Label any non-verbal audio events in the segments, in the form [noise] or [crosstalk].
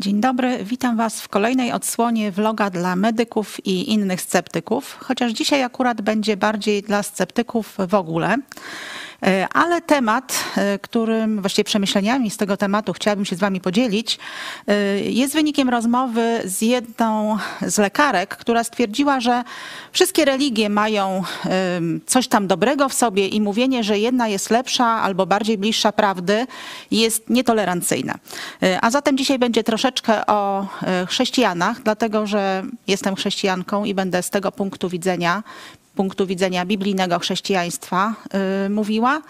Dzień dobry, witam Was w kolejnej odsłonie vloga dla medyków i innych sceptyków, chociaż dzisiaj akurat będzie bardziej dla sceptyków w ogóle. E, ale temat, e, którym właściwie przemyśleniami z tego tematu chciałabym się z Wami podzielić, e, jest wynikiem rozmowy z jedną z lekarek, która stwierdziła, że wszystkie religie mają coś tam dobrego w sobie i mówienie, że jedna jest lepsza albo bardziej bliższa prawdy, jest nietolerancyjne. A zatem dzisiaj będzie troszeczkę o chrześcijanach, dlatego że jestem chrześcijanką i będę z tego punktu widzenia punktu widzenia biblijnego chrześcijaństwa y, mówiła.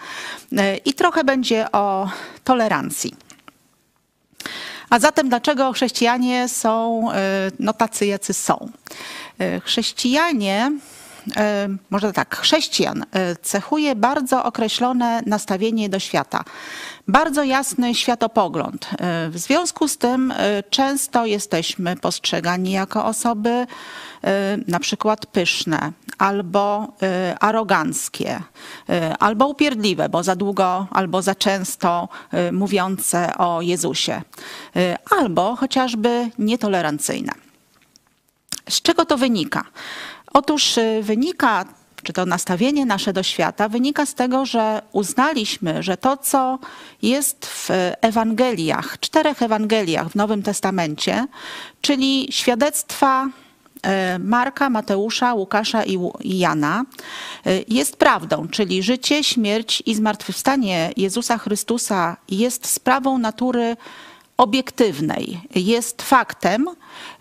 Y, I trochę będzie o tolerancji. A zatem dlaczego chrześcijanie są y, no, tacy, jacy są? Chrześcijanie może tak, chrześcijan cechuje bardzo określone nastawienie do świata, bardzo jasny światopogląd. W związku z tym często jesteśmy postrzegani jako osoby na przykład pyszne, albo y, aroganckie, y, albo upierdliwe, bo za długo albo za często y, mówiące o Jezusie, albo chociażby nietolerancyjne. Z czego to wynika? Otóż wynika czy to nastawienie nasze do świata wynika z tego, że uznaliśmy, że to, co jest w Ewangeliach, czterech Ewangeliach w Nowym Testamencie, czyli świadectwa Marka, Mateusza, Łukasza i Jana e, jest prawdą, czyli życie, śmierć i zmartwychwstanie Jezusa Chrystusa jest sprawą natury obiektywnej, jest faktem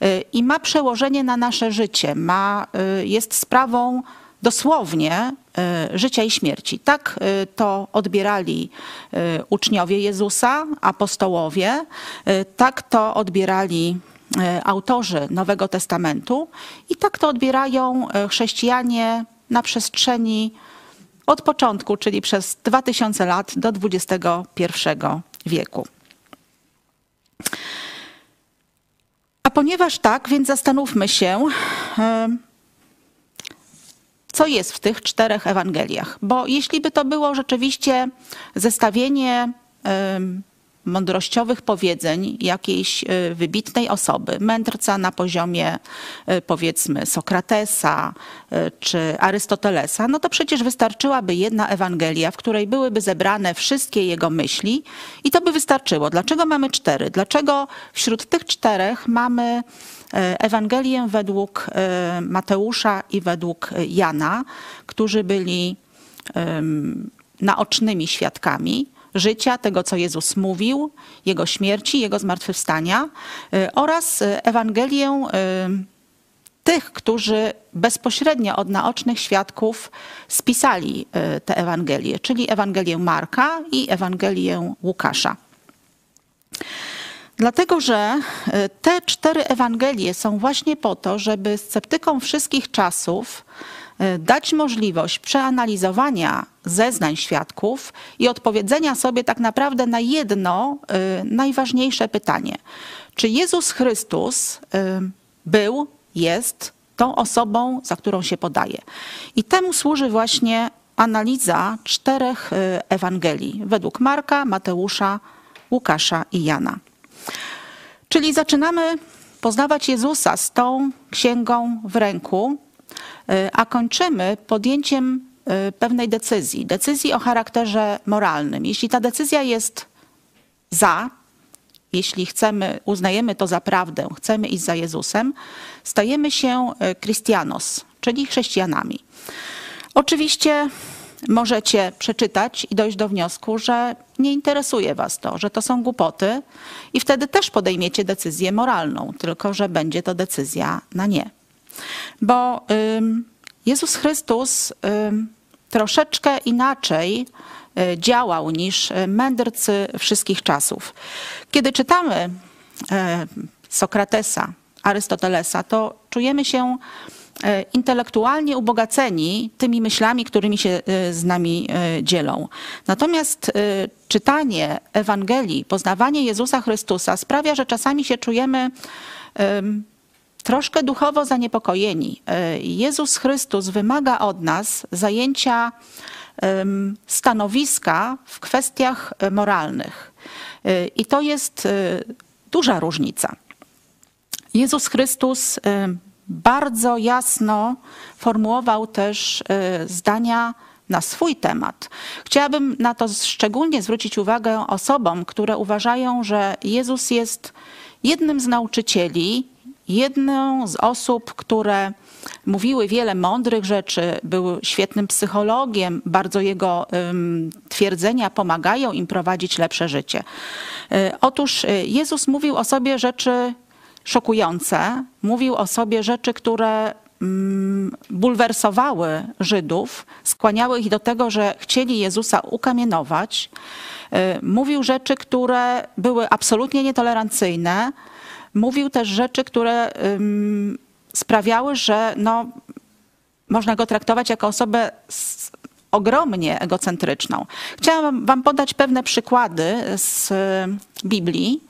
e, i ma przełożenie na nasze życie, ma, jest sprawą dosłownie życia i śmierci. Tak to odbierali uczniowie Jezusa, apostołowie, tak to odbierali E, autorzy Nowego Testamentu i tak to odbierają e, chrześcijanie na przestrzeni od początku, czyli przez 2000 lat do XXI wieku. A ponieważ tak, więc zastanówmy się, e, co jest w tych czterech Ewangeliach. Bo jeśli by to było rzeczywiście zestawienie mądrościowych powiedzeń jakiejś e, wybitnej osoby, mędrca na poziomie e, powiedzmy Sokratesa e, czy Arystotelesa, no to przecież wystarczyłaby jedna Ewangelia, w której byłyby zebrane wszystkie jego myśli i to by wystarczyło. Dlaczego mamy cztery? Dlaczego wśród tych czterech mamy Ewangelię według Mateusza i według Jana, którzy byli naocznymi świadkami? Życia, tego co Jezus mówił, Jego śmierci, Jego zmartwychwstania y, oraz y, Ewangelię y, tych, którzy bezpośrednio od naocznych świadków spisali te Ewangelie, czyli Ewangelię Marka i Ewangelię Łukasza. Dlatego, że te cztery Ewangelie są właśnie po to, żeby sceptykom wszystkich czasów dać możliwość przeanalizowania zeznań świadków i odpowiedzenia sobie tak naprawdę na jedno e, najważniejsze pytanie. Czy Jezus Chrystus e, był, jest tą osobą, za którą się podaje? I temu służy właśnie analiza czterech Ewangelii według Marka, Mateusza, Łukasza i Jana. Czyli zaczynamy poznawać Jezusa z tą księgą w ręku, E, a kończymy podjęciem e, pewnej decyzji, decyzji o charakterze moralnym. Jeśli ta decyzja jest za, jeśli chcemy, uznajemy to za prawdę, chcemy iść za Jezusem, stajemy się Christianos, czyli chrześcijanami. Oczywiście możecie przeczytać i dojść do wniosku, że nie interesuje was to, że to są głupoty i wtedy też podejmiecie decyzję moralną, tylko że będzie to decyzja na nie. Bo Jezus Chrystus troszeczkę inaczej y, działał niż mędrcy wszystkich czasów. Kiedy czytamy e, Sokratesa, Arystotelesa, to czujemy się intelektualnie ubogaceni tymi myślami, którymi się z nami dzielą. Natomiast czytanie Ewangelii, poznawanie Jezusa Chrystusa sprawia, że czasami się czujemy troszkę duchowo zaniepokojeni. E, Jezus Chrystus wymaga od nas zajęcia stanowiska w kwestiach e, moralnych. E, I to jest duża różnica. Jezus Chrystus y, bardzo jasno formułował też y, zdania na swój temat. Chciałabym na to szczególnie zwrócić uwagę osobom, które uważają, że Jezus jest jednym z nauczycieli, jedną z osób, które mówiły wiele mądrych rzeczy, był świetnym psychologiem, bardzo jego twierdzenia pomagają im prowadzić lepsze życie. Y, otóż Jezus mówił o sobie rzeczy szokujące. Mówił o sobie rzeczy, które bulwersowały Żydów, skłaniały ich do tego, że chcieli Jezusa ukamienować. Y, mówił rzeczy, które były absolutnie nietolerancyjne. Mówił też rzeczy, które sprawiały, że no, można go traktować jako osobę ogromnie egocentryczną. Chciałam Wam podać pewne przykłady z Biblii.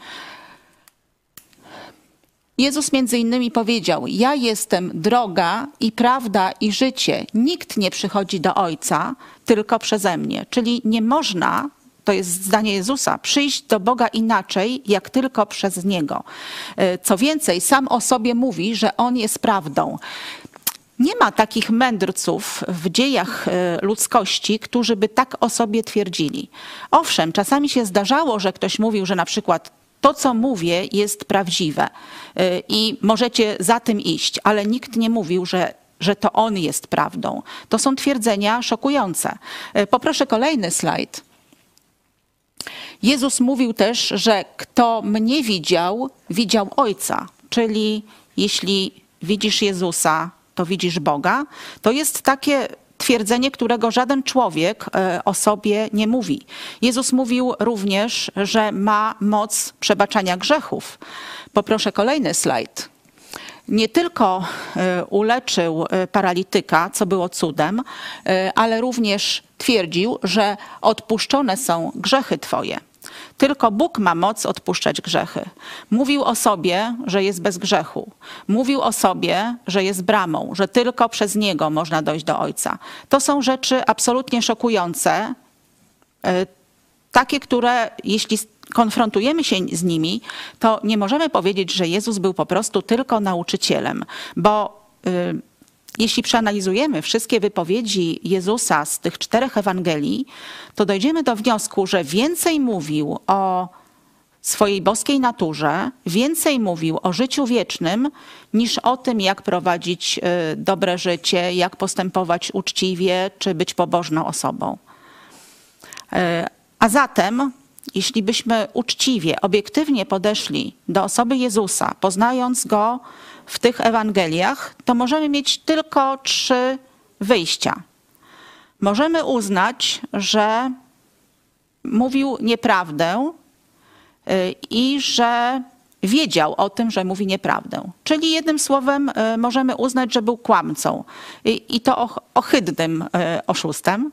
Jezus między innymi powiedział: Ja jestem droga i prawda i życie. Nikt nie przychodzi do Ojca tylko przeze mnie. Czyli nie można, to jest zdanie Jezusa, przyjść do Boga inaczej, jak tylko przez Niego. E, co więcej, sam o sobie mówi, że On jest prawdą. Nie ma takich mędrców w dziejach e, ludzkości, którzy by tak o sobie twierdzili. Owszem, czasami się zdarzało, że ktoś mówił, że na przykład to, co mówię, jest prawdziwe y, i możecie za tym iść, ale nikt nie mówił, że że to on jest prawdą. To są twierdzenia szokujące. Poproszę kolejny slajd. Jezus mówił też, że kto mnie widział, widział Ojca. Czyli jeśli widzisz Jezusa, to widzisz Boga. To jest takie twierdzenie, którego żaden człowiek e, o sobie nie mówi. Jezus mówił również, że ma moc przebaczania grzechów. Poproszę kolejny slajd. Nie tylko e, uleczył e, paralityka, co było cudem, ale również twierdził, że odpuszczone są grzechy Twoje. Tylko Bóg ma moc odpuszczać grzechy. Mówił o sobie, że jest bez grzechu. Mówił o sobie, że jest bramą, że tylko przez Niego można dojść do Ojca. To są rzeczy absolutnie szokujące, e, takie, które jeśli konfrontujemy się z nimi, to nie możemy powiedzieć, że Jezus był po prostu tylko nauczycielem, bo y, jeśli przeanalizujemy wszystkie wypowiedzi Jezusa z tych czterech Ewangelii, to dojdziemy do wniosku, że więcej mówił o swojej boskiej naturze, więcej mówił o życiu wiecznym niż o tym, jak prowadzić y, dobre życie, jak postępować uczciwie czy być pobożną osobą. Y, a zatem, jeśli byśmy uczciwie, obiektywnie podeszli do osoby Jezusa, poznając go w tych Ewangeliach, to możemy mieć tylko trzy wyjścia. Możemy uznać, że mówił nieprawdę y, i że wiedział o tym, że mówi nieprawdę. Czyli jednym słowem y, możemy uznać, że był kłamcą i to ohydnym y, oszustem.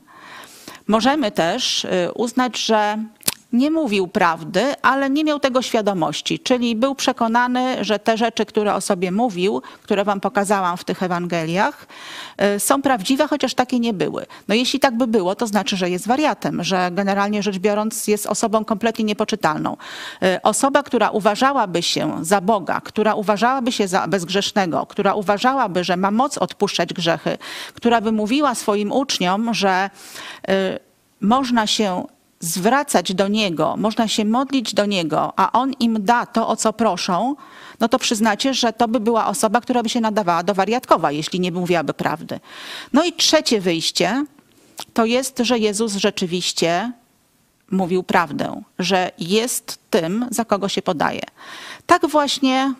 Możemy też uznać, że nie mówił prawdy, ale nie miał tego świadomości, czyli był przekonany, że te rzeczy, które o sobie mówił, które wam pokazałam w tych Ewangeliach, y, są prawdziwe, chociaż takie nie były. No jeśli tak by było, to znaczy, że jest wariatem, że generalnie rzecz biorąc jest osobą kompletnie niepoczytalną. Y, osoba, która uważałaby się za Boga, która uważałaby się za bezgrzesznego, która uważałaby, że ma moc odpuszczać grzechy, która by mówiła swoim uczniom, że y, można się zwracać do Niego, można się modlić do Niego, a On im da to, o co proszą, no to przyznacie, że to by była osoba, która by się nadawała do wariatkowa, jeśli nie mówiłaby prawdy. No i trzecie wyjście to jest, że Jezus rzeczywiście mówił prawdę, że jest tym, za kogo się podaje. Tak właśnie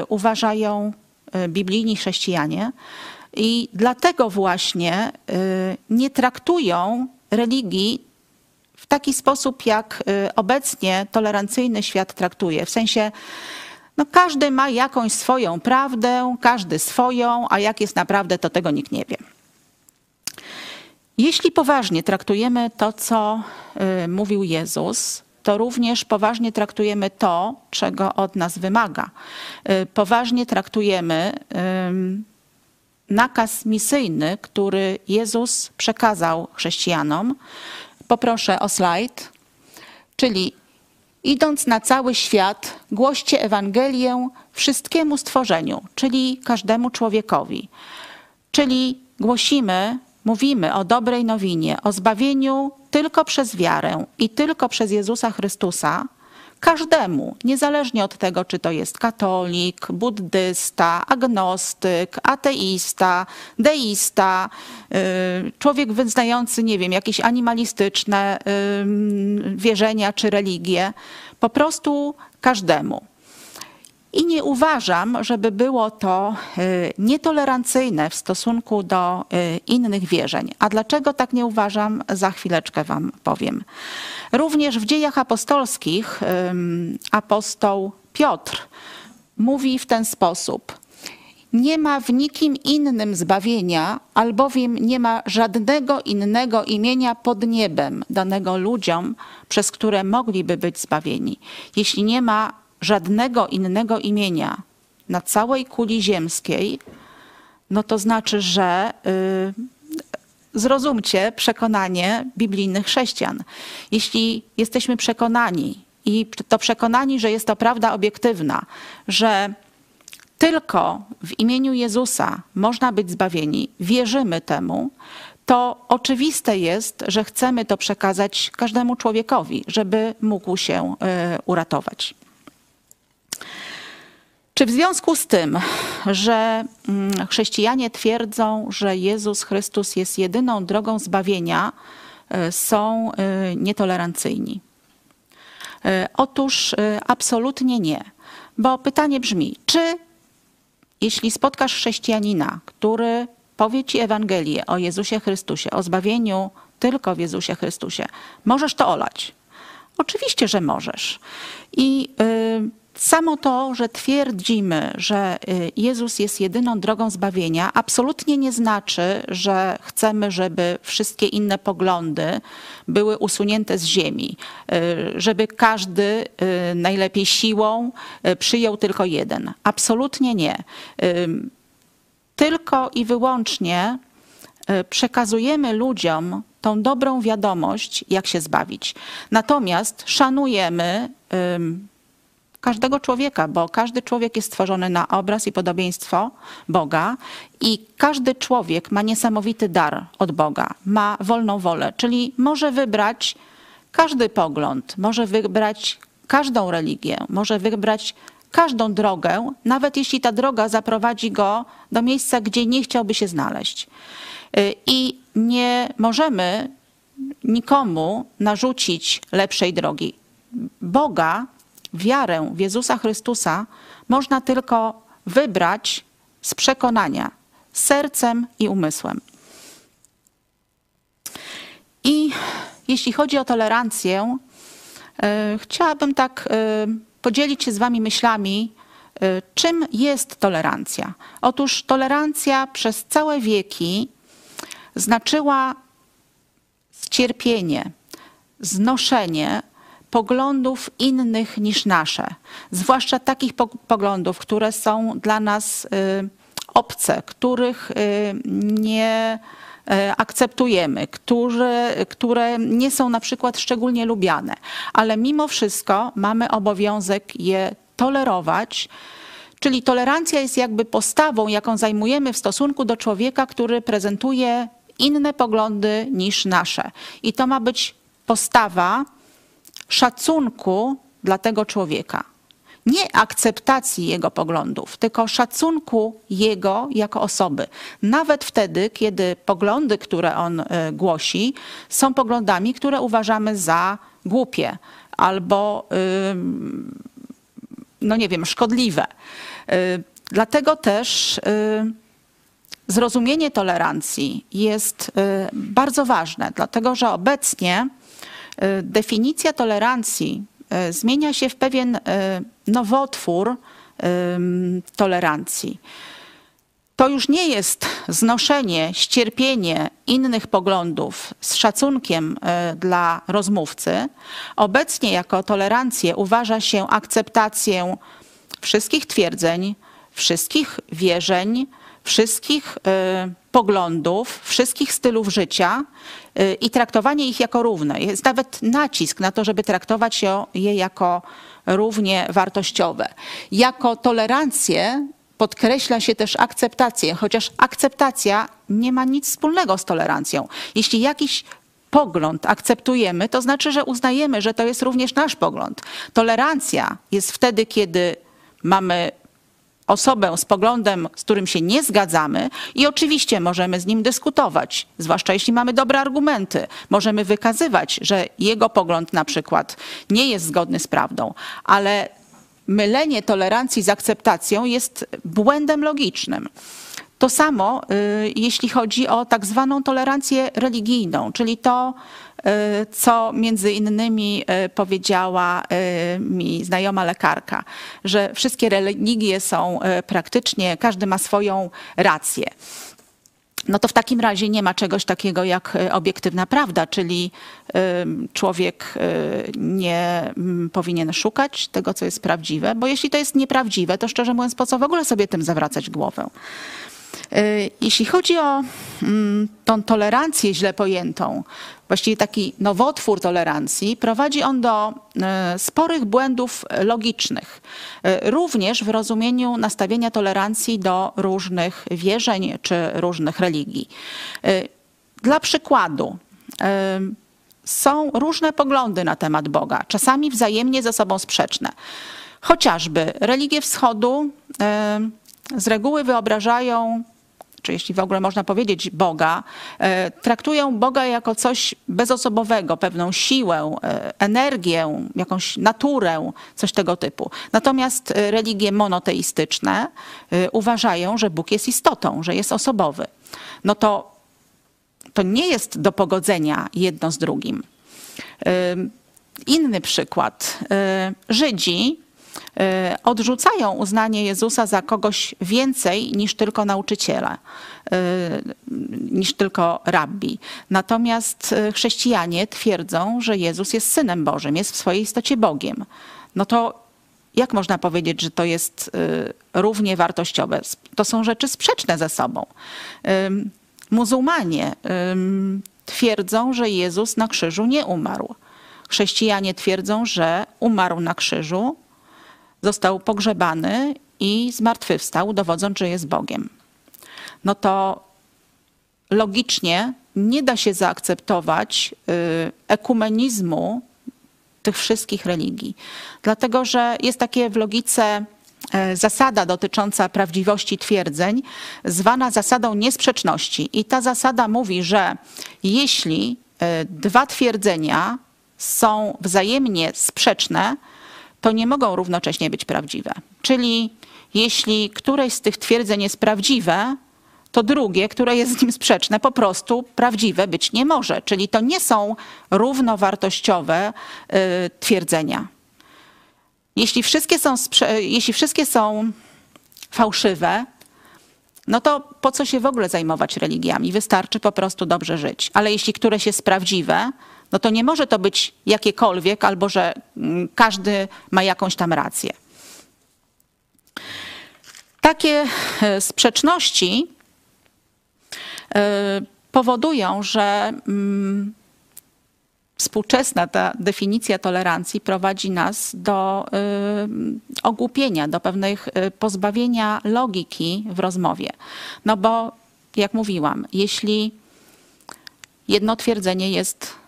y, uważają y, biblijni chrześcijanie i dlatego właśnie y, nie traktują religii w taki sposób, jak y, obecnie tolerancyjny świat traktuje. W sensie, no każdy ma jakąś swoją prawdę, każdy swoją, a jak jest naprawdę, to tego nikt nie wie. Jeśli poważnie traktujemy to, co y, mówił Jezus, to również poważnie traktujemy to, czego od nas wymaga. Y, poważnie traktujemy nakaz misyjny, który Jezus przekazał chrześcijanom, Poproszę o slajd. Czyli idąc na cały świat, głoście Ewangelię wszystkiemu stworzeniu, czyli każdemu człowiekowi. Czyli głosimy, mówimy o dobrej nowinie, o zbawieniu tylko przez wiarę i tylko przez Jezusa Chrystusa, każdemu, niezależnie od tego, czy to jest katolik, buddysta, agnostyk, ateista, deista, y, człowiek wyznający, nie wiem, jakieś animalistyczne wierzenia czy religie, po prostu każdemu. I nie uważam, żeby było to y, nietolerancyjne w stosunku do y, innych wierzeń. A dlaczego tak nie uważam, za chwileczkę Wam powiem. Również w dziejach apostolskich apostoł Piotr mówi w ten sposób. Nie ma w nikim innym zbawienia, albowiem nie ma żadnego innego imienia pod niebem danego ludziom, przez które mogliby być zbawieni. Jeśli nie ma żadnego innego imienia na całej kuli ziemskiej, no to znaczy, że yy, zrozumcie przekonanie biblijnych chrześcijan. Jeśli jesteśmy przekonani, i to przekonani, że jest to prawda obiektywna, że tylko w imieniu Jezusa można być zbawieni, wierzymy temu, to oczywiste jest, że chcemy to przekazać każdemu człowiekowi, żeby mógł się y, uratować. Czy w związku z tym, że mm, chrześcijanie twierdzą, że Jezus Chrystus jest jedyną drogą zbawienia, e, są e, nietolerancyjni? E, otóż absolutnie nie, bo pytanie brzmi, czy jeśli spotkasz chrześcijanina, który powie ci Ewangelię o Jezusie Chrystusie, o zbawieniu tylko w Jezusie Chrystusie, możesz to olać? Oczywiście, że możesz. I yy, Samo to, że twierdzimy, że y, Jezus jest jedyną drogą zbawienia, absolutnie nie znaczy, że chcemy, żeby wszystkie inne poglądy były usunięte z ziemi, y, żeby każdy y, najlepiej siłą przyjął tylko jeden. Absolutnie nie. Tylko i wyłącznie przekazujemy ludziom tą dobrą wiadomość, jak się zbawić. Natomiast szanujemy każdego człowieka, bo każdy człowiek jest stworzony na obraz i podobieństwo Boga i każdy człowiek ma niesamowity dar od Boga, ma wolną wolę, czyli może wybrać każdy pogląd, może wybrać każdą religię, może wybrać każdą drogę, nawet jeśli ta droga zaprowadzi go do miejsca, gdzie nie chciałby się znaleźć. Y, I nie możemy nikomu narzucić lepszej drogi. Boga wiarę w Jezusa Chrystusa można tylko wybrać z przekonania, sercem i umysłem. I jeśli chodzi o tolerancję, e, chciałabym tak e, podzielić się z Wami myślami, e, czym jest tolerancja. Otóż tolerancja przez całe wieki znaczyła cierpienie, znoszenie, poglądów innych niż nasze, zwłaszcza takich poglądów, które są dla nas y, obce, których y, nie y, akceptujemy, które, które nie są na przykład szczególnie lubiane, ale mimo wszystko mamy obowiązek je tolerować. Czyli tolerancja jest jakby postawą, jaką zajmujemy w stosunku do człowieka, który prezentuje inne poglądy niż nasze. I to ma być postawa, szacunku dla tego człowieka. Nie akceptacji jego poglądów, tylko szacunku jego jako osoby. Nawet wtedy, kiedy poglądy, które on e, głosi, są poglądami, które uważamy za głupie albo, no nie wiem, szkodliwe. E, dlatego też e, zrozumienie tolerancji jest bardzo ważne, dlatego że obecnie definicja tolerancji e, zmienia się w pewien e, nowotwór tolerancji. To już nie jest znoszenie, ścierpienie innych poglądów z szacunkiem dla rozmówcy. Obecnie jako tolerancję uważa się akceptację wszystkich twierdzeń, wszystkich wierzeń, wszystkich poglądów, wszystkich stylów życia y, i traktowanie ich jako równe. Jest nawet nacisk na to, żeby traktować je jako równie wartościowe. Jako tolerancję podkreśla się też akceptację, chociaż akceptacja nie ma nic wspólnego z tolerancją. Jeśli jakiś pogląd akceptujemy, to znaczy, że uznajemy, że to jest również nasz pogląd. Tolerancja jest wtedy, kiedy mamy osobę z poglądem, z którym się nie zgadzamy i oczywiście możemy z nim dyskutować, zwłaszcza jeśli mamy dobre argumenty. Możemy wykazywać, że jego pogląd na przykład nie jest zgodny z prawdą, ale mylenie tolerancji z akceptacją jest błędem logicznym. To samo, y, jeśli chodzi o tak zwaną tolerancję religijną, czyli to, y, co między innymi y, powiedziała mi znajoma lekarka, że wszystkie religie są praktycznie, każdy ma swoją rację no to w takim razie nie ma czegoś takiego jak obiektywna prawda, czyli człowiek nie powinien szukać tego, co jest prawdziwe, bo jeśli to jest nieprawdziwe, to szczerze mówiąc, po co w ogóle sobie tym zawracać głowę? E, jeśli chodzi o mm, tą tolerancję źle pojętą, właściwie taki nowotwór tolerancji, prowadzi on do e, sporych błędów logicznych, e, również w rozumieniu nastawienia tolerancji do różnych wierzeń czy różnych religii. Dla przykładu, są różne poglądy na temat Boga, czasami wzajemnie ze sobą sprzeczne. Chociażby religie wschodu z reguły wyobrażają czy jeśli w ogóle można powiedzieć Boga, e, traktują Boga jako coś bezosobowego, pewną siłę, e, energię, jakąś naturę, coś tego typu. Natomiast e, religie monoteistyczne uważają, że Bóg jest istotą, że jest osobowy. No to to nie jest do pogodzenia jedno z drugim. Inny przykład. Żydzi odrzucają uznanie Jezusa za kogoś więcej niż tylko nauczyciela, e, niż tylko rabbi. Natomiast e, chrześcijanie twierdzą, że Jezus jest synem Bożym, jest w swojej istocie Bogiem. No to jak można powiedzieć, że to jest równie wartościowe? To są rzeczy sprzeczne ze sobą. Muzułmanie twierdzą, że Jezus na krzyżu nie umarł. Chrześcijanie twierdzą, że umarł na krzyżu, został pogrzebany i zmartwychwstał, dowodząc, że jest Bogiem. No to logicznie nie da się zaakceptować y, ekumenizmu tych wszystkich religii, dlatego że jest takie w logice e, zasada dotycząca prawdziwości twierdzeń, zwana zasadą niesprzeczności. I ta zasada mówi, że jeśli e, dwa twierdzenia są wzajemnie sprzeczne, to nie mogą równocześnie być prawdziwe. Czyli jeśli któreś z tych twierdzeń jest prawdziwe, to drugie, które jest z nim sprzeczne, po prostu prawdziwe być nie może. Czyli to nie są równowartościowe y, twierdzenia. Jeśli wszystkie są, jeśli wszystkie są fałszywe, no to po co się w ogóle zajmować religiami? Wystarczy po prostu dobrze żyć. Ale jeśli któreś jest prawdziwe, no to nie może to być jakiekolwiek, albo że mm, każdy ma jakąś tam rację. Takie e, sprzeczności e, powodują, że mm, współczesna ta definicja tolerancji prowadzi nas do e, ogłupienia, do pewnych pozbawienia logiki w rozmowie. No bo, jak mówiłam, jeśli jedno twierdzenie jest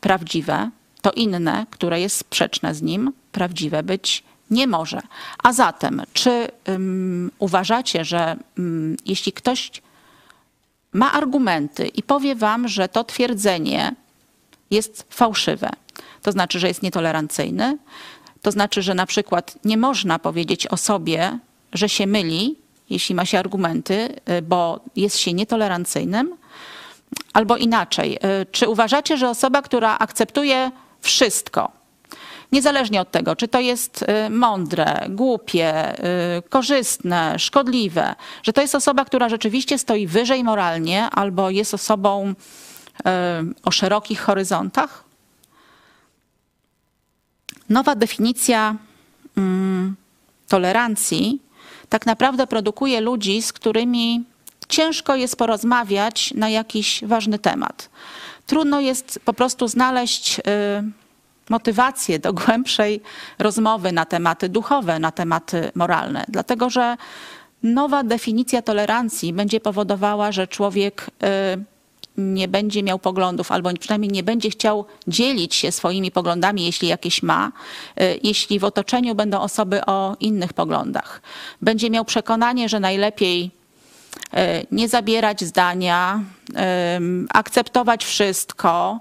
prawdziwe, to inne, które jest sprzeczne z nim, prawdziwe być nie może. A zatem, czy um, uważacie, że um, jeśli ktoś ma argumenty i powie wam, że to twierdzenie jest fałszywe, to znaczy, że jest nietolerancyjny, to znaczy, że na przykład nie można powiedzieć o sobie, że się myli, jeśli ma się argumenty, y, bo jest się nietolerancyjnym, Albo inaczej, y, czy uważacie, że osoba, która akceptuje wszystko, niezależnie od tego, czy to jest y, mądre, głupie, y, korzystne, szkodliwe, że to jest osoba, która rzeczywiście stoi wyżej moralnie albo jest osobą o szerokich horyzontach? Nowa definicja mm, tolerancji tak naprawdę produkuje ludzi, z którymi ciężko jest porozmawiać na jakiś ważny temat. Trudno jest po prostu znaleźć y, motywację do głębszej rozmowy na tematy duchowe, na tematy moralne, dlatego że nowa definicja tolerancji będzie powodowała, że człowiek y, nie będzie miał poglądów, albo przynajmniej nie będzie chciał dzielić się swoimi poglądami, jeśli jakieś ma, y, jeśli w otoczeniu będą osoby o innych poglądach. Będzie miał przekonanie, że najlepiej nie zabierać zdania, akceptować wszystko,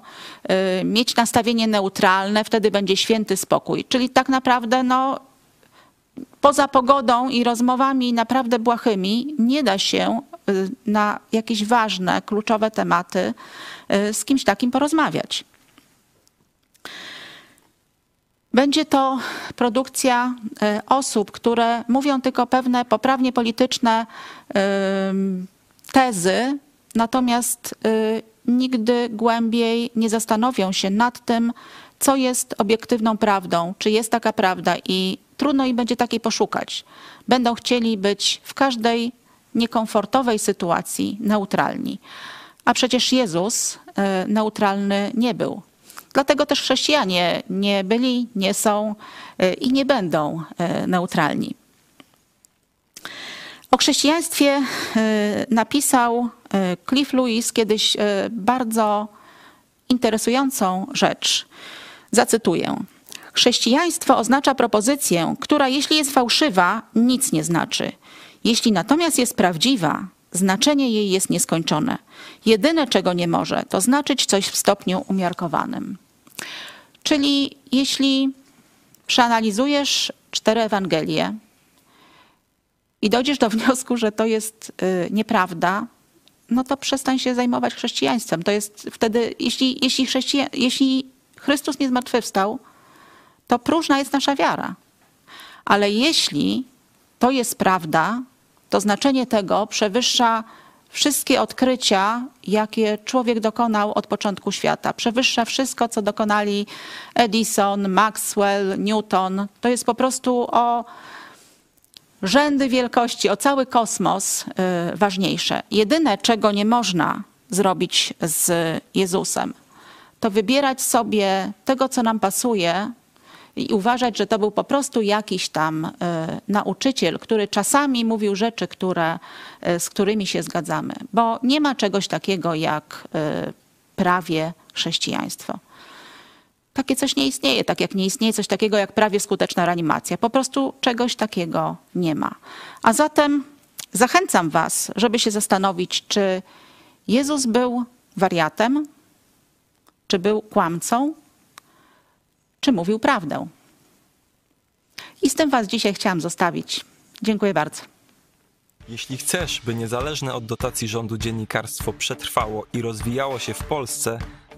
mieć nastawienie neutralne, wtedy będzie święty spokój. Czyli tak naprawdę no, poza pogodą i rozmowami naprawdę błahymi nie da się y, na jakieś ważne, kluczowe tematy z kimś takim porozmawiać. Będzie to produkcja y, osób, które mówią tylko pewne poprawnie polityczne tezy, natomiast nigdy głębiej nie zastanowią się nad tym, co jest obiektywną prawdą, czy jest taka prawda i trudno im będzie takiej poszukać. Będą chcieli być w każdej niekomfortowej sytuacji neutralni. A przecież Jezus e, neutralny nie był. Dlatego też chrześcijanie nie byli, nie są e, i nie będą e, neutralni. O chrześcijaństwie napisał Cliff Lewis kiedyś bardzo interesującą rzecz. Zacytuję. Chrześcijaństwo oznacza propozycję, która jeśli jest fałszywa, nic nie znaczy. Jeśli natomiast jest prawdziwa, znaczenie jej jest nieskończone. Jedyne, czego nie może, to znaczyć coś w stopniu umiarkowanym. Czyli jeśli przeanalizujesz cztery Ewangelie i dojdziesz do [laughs] wniosku, że to jest y, nieprawda, no to przestań się zajmować chrześcijaństwem. To jest wtedy, jeśli, jeśli, jeśli Chrystus nie zmartwychwstał, to próżna jest nasza wiara. Ale jeśli to jest prawda, to znaczenie tego przewyższa wszystkie odkrycia, jakie człowiek dokonał od początku świata. Przewyższa wszystko, co dokonali Edison, Maxwell, Newton. To jest po prostu o rzędy wielkości, o cały kosmos y, ważniejsze. Jedyne, czego nie można zrobić z Jezusem, to wybierać sobie tego, co nam pasuje, i uważać, że to był po prostu jakiś tam y, nauczyciel, który czasami mówił rzeczy, które, y, z którymi się zgadzamy, bo nie ma czegoś takiego jak y, prawie chrześcijaństwo. Takie coś nie istnieje, tak jak nie istnieje coś takiego jak prawie skuteczna reanimacja. Po prostu czegoś takiego nie ma. A zatem zachęcam Was, żeby się zastanowić, czy Jezus był wariatem, czy był kłamcą, czy mówił prawdę. I z tym Was dzisiaj chciałam zostawić. Dziękuję bardzo. Jeśli chcesz, by niezależne od dotacji rządu dziennikarstwo przetrwało i rozwijało się w Polsce,